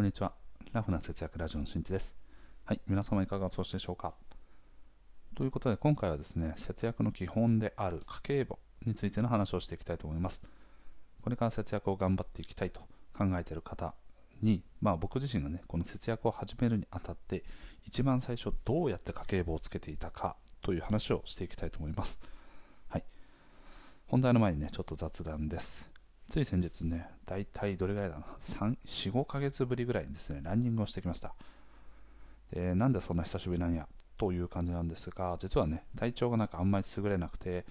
こんにちは。ラフな節約ラジオのしんちです。はい、皆様いかがお過ごしでしょうか。ということで、今回はですね、節約の基本である家計簿についての話をしていきたいと思います。これから節約を頑張っていきたいと考えている方に、まあ、僕自身がね、この節約を始めるにあたって、一番最初どうやって家計簿をつけていたかという話をしていきたいと思います。はい。本題の前にね、ちょっと雑談です。つい先日ね、大体どれぐらいだな、3 4、5ヶ月ぶりぐらいにですね、ランニングをしてきました。でなんでそんな久しぶりなんや？という感じなんですが、実はね、体調がなんかあんまり優れなくて、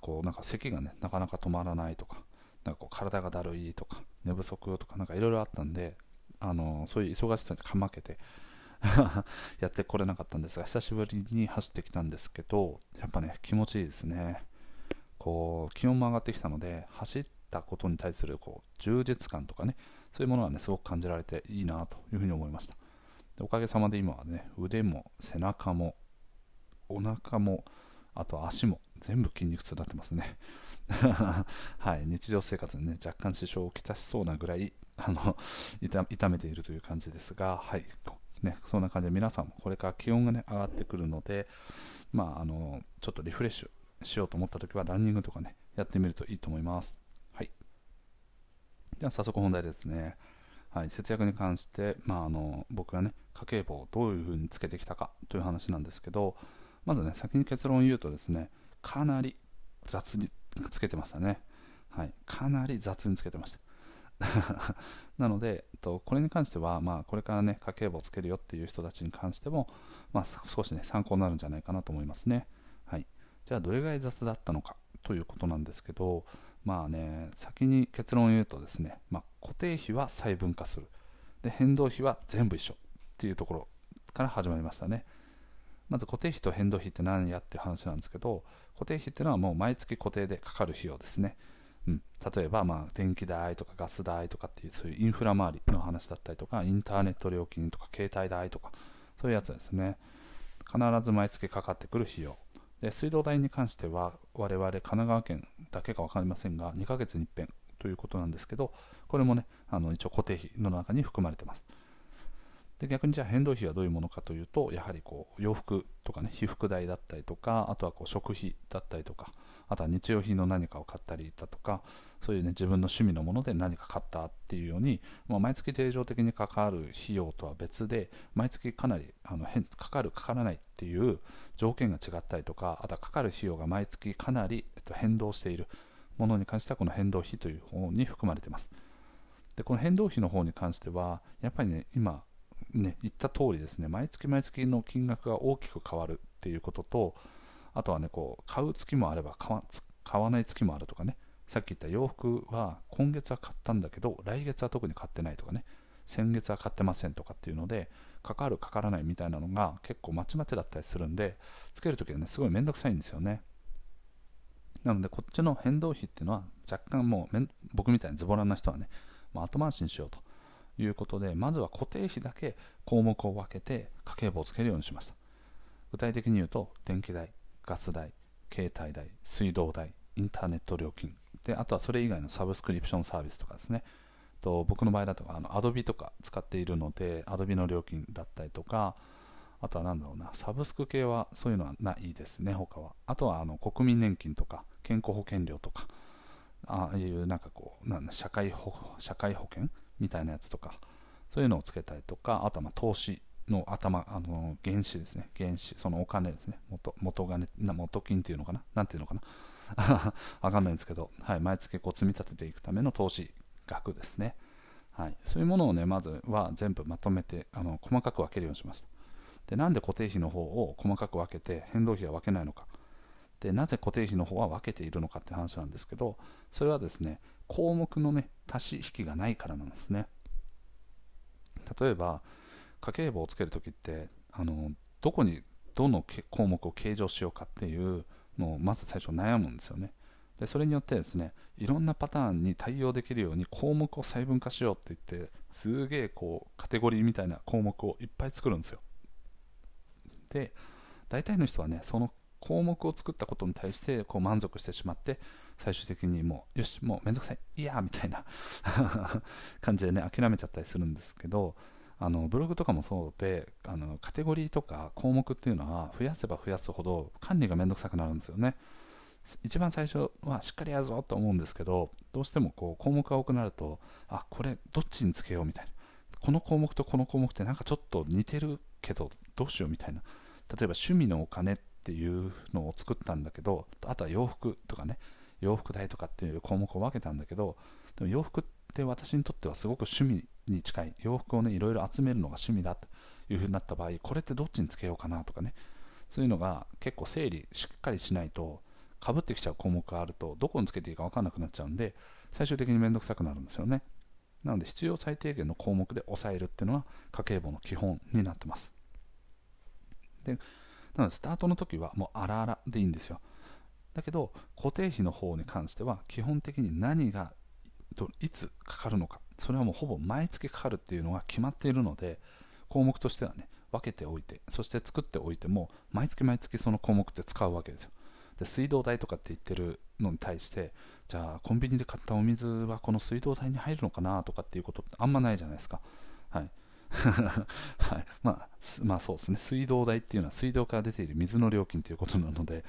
こうなんか咳がね、なかなか止まらないとか、なんかこう体がだるいとか、寝不足とか、なんかいろいろあったんで、あのそういう忙しさにかまけて やってこれなかったんですが、久しぶりに走ってきたんですけど、やっぱね、気持ちいいですね。こう気温も上がってきたので、走ったことに対するこう充実感とかね、そういうものはね、すごく感じられていいなというふうに思いました。でおかげさまで今はね、腕も背中もお腹も、あと足も全部筋肉痛になってますね。はい、日常生活にね、若干支障をきたしそうなぐらい、あの痛めているという感じですが、はい、ね、そんな感じで皆さんもこれから気温がね、上がってくるので、まあ、あのちょっとリフレッシュしようと思った時はランニングとかね、やってみるといいと思います。では早速本題ですね。はい、節約に関して、まあ、あの僕がね家計簿をどういうふうにつけてきたかという話なんですけどまずね先に結論を言うとですねかなり雑につけてましたね、はい、かなり雑につけてました。なので、えっと、これに関しては、まあ、これからね家計簿をつけるよっていう人たちに関しても、まあ、少しね参考になるんじゃないかなと思いますね、はい、じゃあどれぐらい雑だったのかということなんですけどまあね、先に結論を言うとですね、まあ、固定費は細分化するで。変動費は全部一緒っていうところから始まりましたね。まず固定費と変動費って何やっていう話なんですけど、固定費っていうのはもう毎月固定でかかる費用ですね。うん、例えば、まあ、電気代とかガス代とかっていうそういうインフラ周りの話だったりとか、インターネット料金とか携帯代とか、そういうやつですね。必ず毎月かかってくる費用。で水道代に関しては我々神奈川県だけか分かりませんが2ヶ月に一遍ということなんですけどこれもねあの一応固定費の中に含まれてます。で逆にじゃあ変動費はどういうものかというとやはりこう洋服とかね被服代だったりとかあとはこう食費だったりとかあとは日用品の何かを買ったりだとかそういうね自分の趣味のもので何か買ったっていうように、まあ、毎月定常的にかかる費用とは別で毎月かなりあの変かかるかからないっていう条件が違ったりとかあとはかかる費用が毎月かなり、えっと、変動しているものに関してはこの変動費という方に含まれています。でこの変動費の方に関してはやっぱりね今ね言った通りですね毎月毎月の金額が大きく変わるっていうこととあとはね、こう、買う月もあれば買わ買わない月もあるとかね、さっき言った洋服は今月は買ったんだけど、来月は特に買ってないとかね、先月は買ってませんとかっていうので、かかるかからないみたいなのが結構まちまちだったりするんで、つけるときはね、すごいめんどくさいんですよね。なので、こっちの変動費っていうのは若干もう僕みたいにズボラな人はね、もう後回しにしようということで、まずは固定費だけ項目を分けて家計簿をつけるようにしました。具体的に言うと、電気代、ガス代、携帯代、水道代、インターネット料金、であとはそれ以外のサブスクリプションサービスとかですね、と僕の場合だとあの Adobe とか使っているので、Adobe の料金だったりとか、あとは何だろうな、サブスク系はそういうのはないですね、他は。あとはあの国民年金とか、健康保険料とか、ああいうなんかこう、なん社会保社会保険みたいなやつとか、そういうのをつけたりとか、あとはま投資の頭、あの原資ですね、原資、そのお金ですね、元元金、元金っていうのかな、なんていうのかな、わかんないんですけど、はい、毎月こう積み立てていくための投資額ですね、はい、そういうものをね、まずは全部まとめて、あの細かく分けるようにしました。で、なんで固定費の方を細かく分けて、変動費は分けないのか。で、なぜ固定費の方は分けているのかって話なんですけど、それはですね、項目のね、足し引きがないからなんですね。例えば、家計簿をつけるときってあのどこにどの項目を計上しようかっていうのをまず最初悩むんですよね。でそれによってですねいろんなパターンに対応できるように項目を細分化しようって言ってすげえこうカテゴリーみたいな項目をいっぱい作るんですよ。で大体の人はねその項目を作ったことに対してこう満足してしまって最終的にもうよしもうめんどくさいいやみたいな 感じでね諦めちゃったりするんですけどあのブログとかもそうであのカテゴリーとか項目っていうのは増やせば増やすほど管理がめんどくさくなるんですよね。一番最初はしっかりやるぞと思うんですけどどうしてもこう項目が多くなるとあこれどっちにつけようみたいな。この項目とこの項目ってなんかちょっと似てるけどどうしようみたいな。例えば趣味のお金っていうのを作ったんだけどあとは洋服とかね。洋服代とかっていう項目を分けたんだけどでも洋服って私にとってはすごく趣味に近い洋服をねいろいろ集めるのが趣味だというふうになった場合これってどっちにつけようかなとかね。そういうのが結構整理しっかりしないとかぶってきちゃう項目があるとどこにつけていいか分かんなくなっちゃうんで最終的に面倒くさくなるんですよね。なので必要最低限の項目で抑えるっていうのは家計簿の基本になってます。でなのでスタートの時はもうあらあらでいいんですよ。だけど固定費の方に関しては基本的に何がいつかかるのか。それはもうほぼ毎月かかるっていうのが決まっているので項目としてはね分けておいてそして作っておいても毎月毎月その項目って使うわけですよ。で水道代とかって言ってるのに対してじゃあコンビニで買ったお水はこの水道代に入るのかなとかっていうことってあんまないじゃないですか。はい。はい。まあ、まあそうですね。水道代っていうのは水道から出ている水の料金ということなので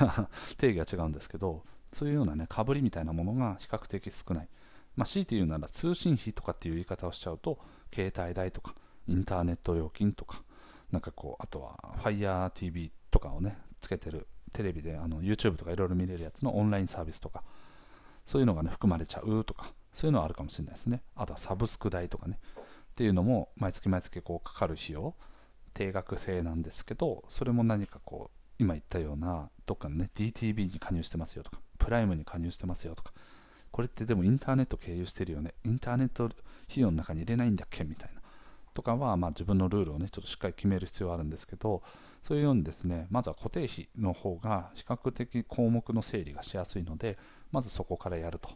定義は違うんですけどそういうようなねかぶりみたいなものが比較的少ない。まあ、強いて言うなら通信費とかっていう言い方をしちゃうと携帯代とかインターネット料金とかなんかこうあとは FireTV とかをねつけてるテレビであの YouTube とかいろいろ見れるやつのオンラインサービスとかそういうのがね含まれちゃうとかそういうのはあるかもしれないですね。あとはサブスク代とかねっていうのも毎月毎月こうかかる費用定額制なんですけどそれも何かこう今言ったようなどっかのね DTV に加入してますよとかプライムに加入してますよとかこれってでもインターネット経由してるよね。インターネット費用の中に入れないんだっけ？みたいな。とかは、まあ、自分のルールをねちょっとしっかり決める必要はあるんですけどそういうようにですねまずは固定費の方が比較的項目の整理がしやすいのでまずそこからやると。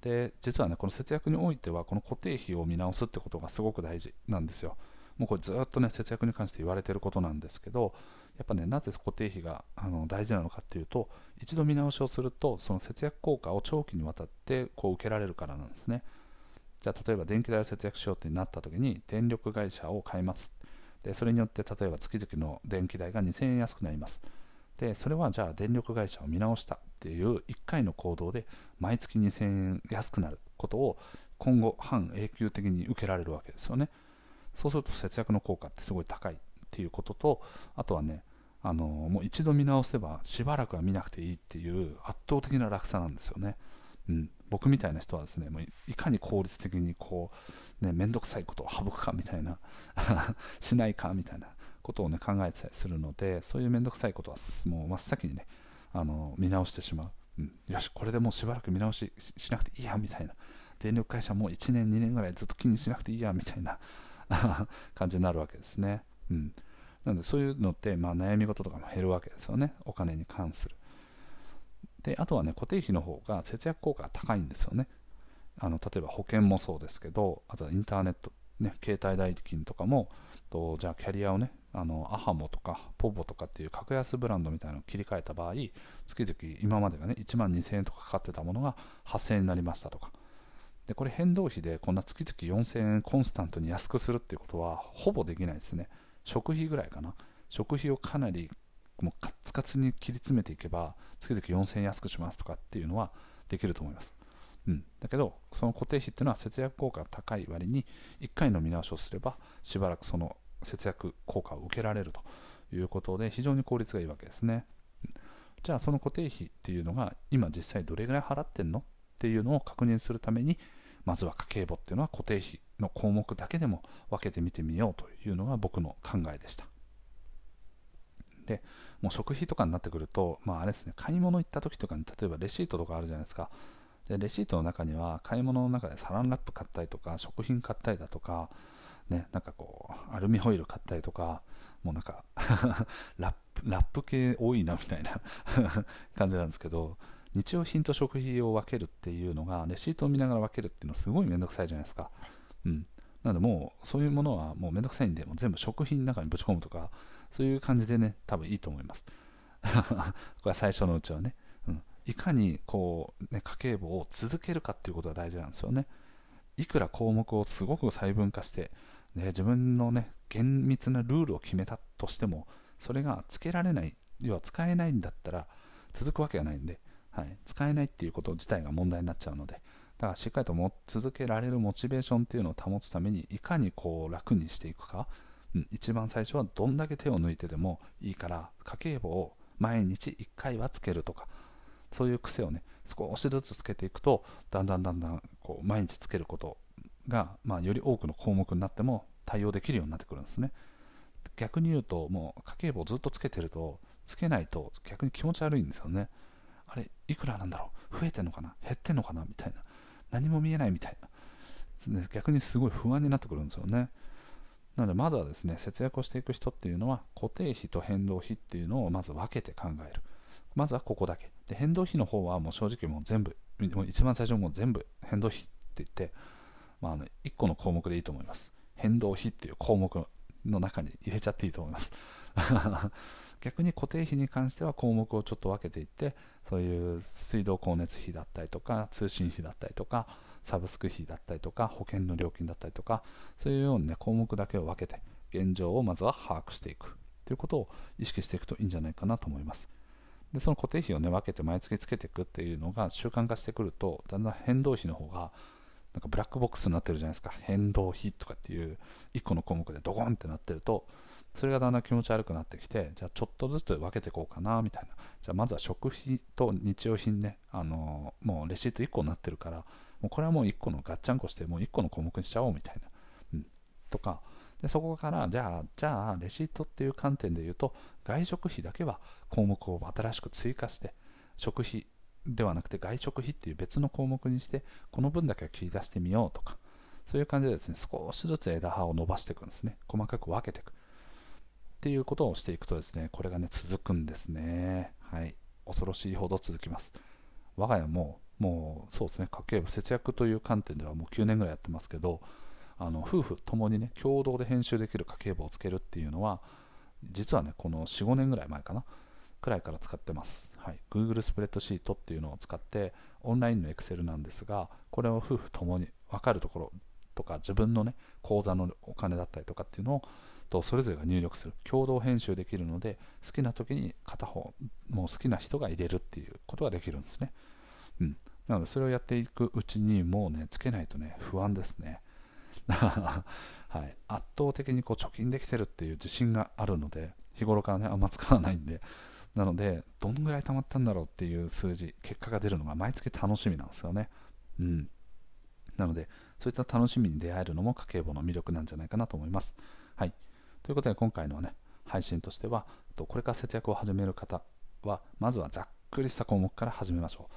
で実はねこの節約においてはこの固定費を見直すってことがすごく大事なんですよ。もうこれずっとね節約に関して言われてることなんですけどやっぱねなぜ固定費があの大事なのかっていうと一度見直しをするとその節約効果を長期にわたってこう受けられるからなんですね。じゃあ例えば電気代を節約しようってなった時に電力会社を変えます。でそれによって例えば月々の電気代が2000円安くなります。でそれはじゃあ電力会社を見直したっていう1回の行動で毎月2000円安くなることを今後半永久的に受けられるわけですよね。そうすると節約の効果ってすごい高いっていうこととあとはねあのもう一度見直せばしばらくは見なくていいっていう圧倒的な楽さなんですよね、うん、僕みたいな人はですねもういかに効率的にこうね面倒くさいことを省くかみたいな しないかみたいなことをね考えてたりするのでそういう面倒くさいことはもう真っ先にねあの見直してしまう、うん、よしこれでもうしばらく見直ししなくていいやみたいな。電力会社もう1年2年ぐらいずっと気にしなくていいやみたいな 感じになるわけですね。うん、なのでそういうのって、まあ、悩み事とかも減るわけですよね。お金に関する。で、あとはね、固定費の方が節約効果が高いんですよね。あの例えば保険もそうですけど、あとはインターネット、ね、携帯代金とかも、とじゃあキャリアをね、あのアハモとかポボとかっていう格安ブランドみたいなのを切り替えた場合、月々今までがね、1万2000円とかかかってたものが8000円になりましたとか、でこれ変動費でこんな月々4000円コンスタントに安くするっていうことはほぼできないですね。食費ぐらいかな。食費をかなりもうカツカツに切り詰めていけば月々4000円安くしますとかっていうのはできると思います、うん、だけどその固定費っていうのは節約効果が高い割に1回の見直しをすればしばらくその節約効果を受けられるということで非常に効率がいいわけですね。じゃあその固定費っていうのが今実際どれぐらい払ってんのっていうのを確認するためにまずは家計簿っていうのは固定費の項目だけでも分けてみてみようというのが僕の考えでした。で、もう食費とかになってくると、まああれですね、買い物行った時とかに例えばレシートとかあるじゃないですか。で、レシートの中には買い物の中でサランラップ買ったりとか、食品買ったりだとか、ね、なんかこう、アルミホイル買ったりとか、もうなんか、ラップ系多いなみたいな 感じなんですけど、日用品と食費を分けるっていうのが、レシートを見ながら分けるっていうのはすごいめんどくさいじゃないですか。うん。なのでもう、そういうものはもうめんどくさいんで、もう全部食品の中にぶち込むとか、そういう感じでね、多分いいと思います。これは最初のうちはね、うん、いかにこう、ね、家計簿を続けるかっていうことが大事なんですよねいくら項目をすごく細分化して、ね、自分のね厳密なルールを決めたとしてもそれがつけられない要は使えないんだったら続くわけがないんで、はい、使えないっていうこと自体が問題になっちゃうので。だからしっかりとも続けられるモチベーションっていうのを保つためにいかにこう楽にしていくか、うん、一番最初はどんだけ手を抜いてでもいいから家計簿を毎日1回はつけるとか。そういう癖をね少しずつつけていくとだんだんだんだんこう毎日つけることが、まあ、より多くの項目になっても対応できるようになってくるんですね。逆に言うともう家計簿をずっとつけてるとつけないと逆に気持ち悪いんですよね。あれいくらなんだろう？増えてんのかな？減ってんのかな？みたいな。何も見えないみたいな。逆にすごい不安になってくるんですよね。なのでまずはですね節約をしていく人っていうのは固定費と変動費っていうのをまず分けて考える。まずはここだけ。で変動費の方はもう正直もう全部もう一番最初もう全部変動費って言って、まあ、あの1個の項目でいいと思います。変動費っていう項目の中に入れちゃっていいと思います。逆に固定費に関しては項目をちょっと分けていってそういう水道光熱費だったりとか通信費だったりとかサブスク費だったりとか保険の料金だったりとかそういうようにね項目だけを分けて現状をまずは把握していく。ということを意識していくといいんじゃないかなと思います。でその固定費をね分けて毎月つけていくっていうのが習慣化してくるとだんだん変動費の方がなんかブラックボックスになってるじゃないですか。変動費とかっていう1個の項目でドゴンってなってるとそれがだんだん気持ち悪くなってきてじゃあちょっとずつ分けていこうかなみたいな。じゃあまずは食費と日用品ねあのもうレシート1個になってるからもうこれはもう1個のガッチャンコしてもう1個の項目にしちゃおうみたいな、うん、とかでそこからじゃあじゃあレシートっていう観点で言うと外食費だけは項目を新しく追加して食費ではなくて外食費っていう別の項目にしてこの分だけは切り出してみようとかそういう感じでですね少しずつ枝葉を伸ばしていくんですね。細かく分けていく。っていうことをしていくとですねこれがね続くんですね。はい。恐ろしいほど続きます。我が家ももうそうですね家計簿節約という観点ではもう9年ぐらいやってますけどあの夫婦ともにね共同で編集できる家計簿をつけるっていうのは実はねこの45年ぐらい前かなくらいから使ってます、はい、Google スプレッドシートっていうのを使ってオンラインの Excel なんですがこれを夫婦ともに分かるところとか自分のね口座のお金だったりとかっていうのをとそれぞれが入力する。共同編集できるので好きな時に片方もう好きな人が入れるっていうことができるんですね、うん、なのでそれをやっていくうちにもうねつけないとね不安ですね。はい、圧倒的にこう貯金できてるっていう自信があるので日頃からねあんま使わないんでなのでどんぐらい貯まったんだろうっていう数字結果が出るのが毎月楽しみなんですよね。うん。なのでそういった楽しみに出会えるのも家計簿の魅力なんじゃないかなと思います。はい。ということで今回のね配信としてはこれから節約を始める方はまずはざっくりした項目から始めましょう。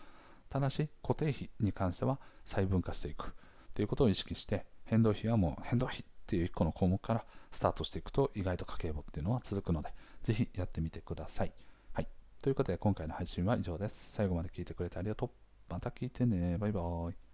ただし固定費に関しては細分化していく。ということを意識して変動費はもう変動費っていう1個の項目からスタートしていくと意外と家計簿っていうのは続くのでぜひやってみてください。ということで今回の配信は以上です。最後まで聞いてくれてありがとう。また聞いてね。バイバーイ。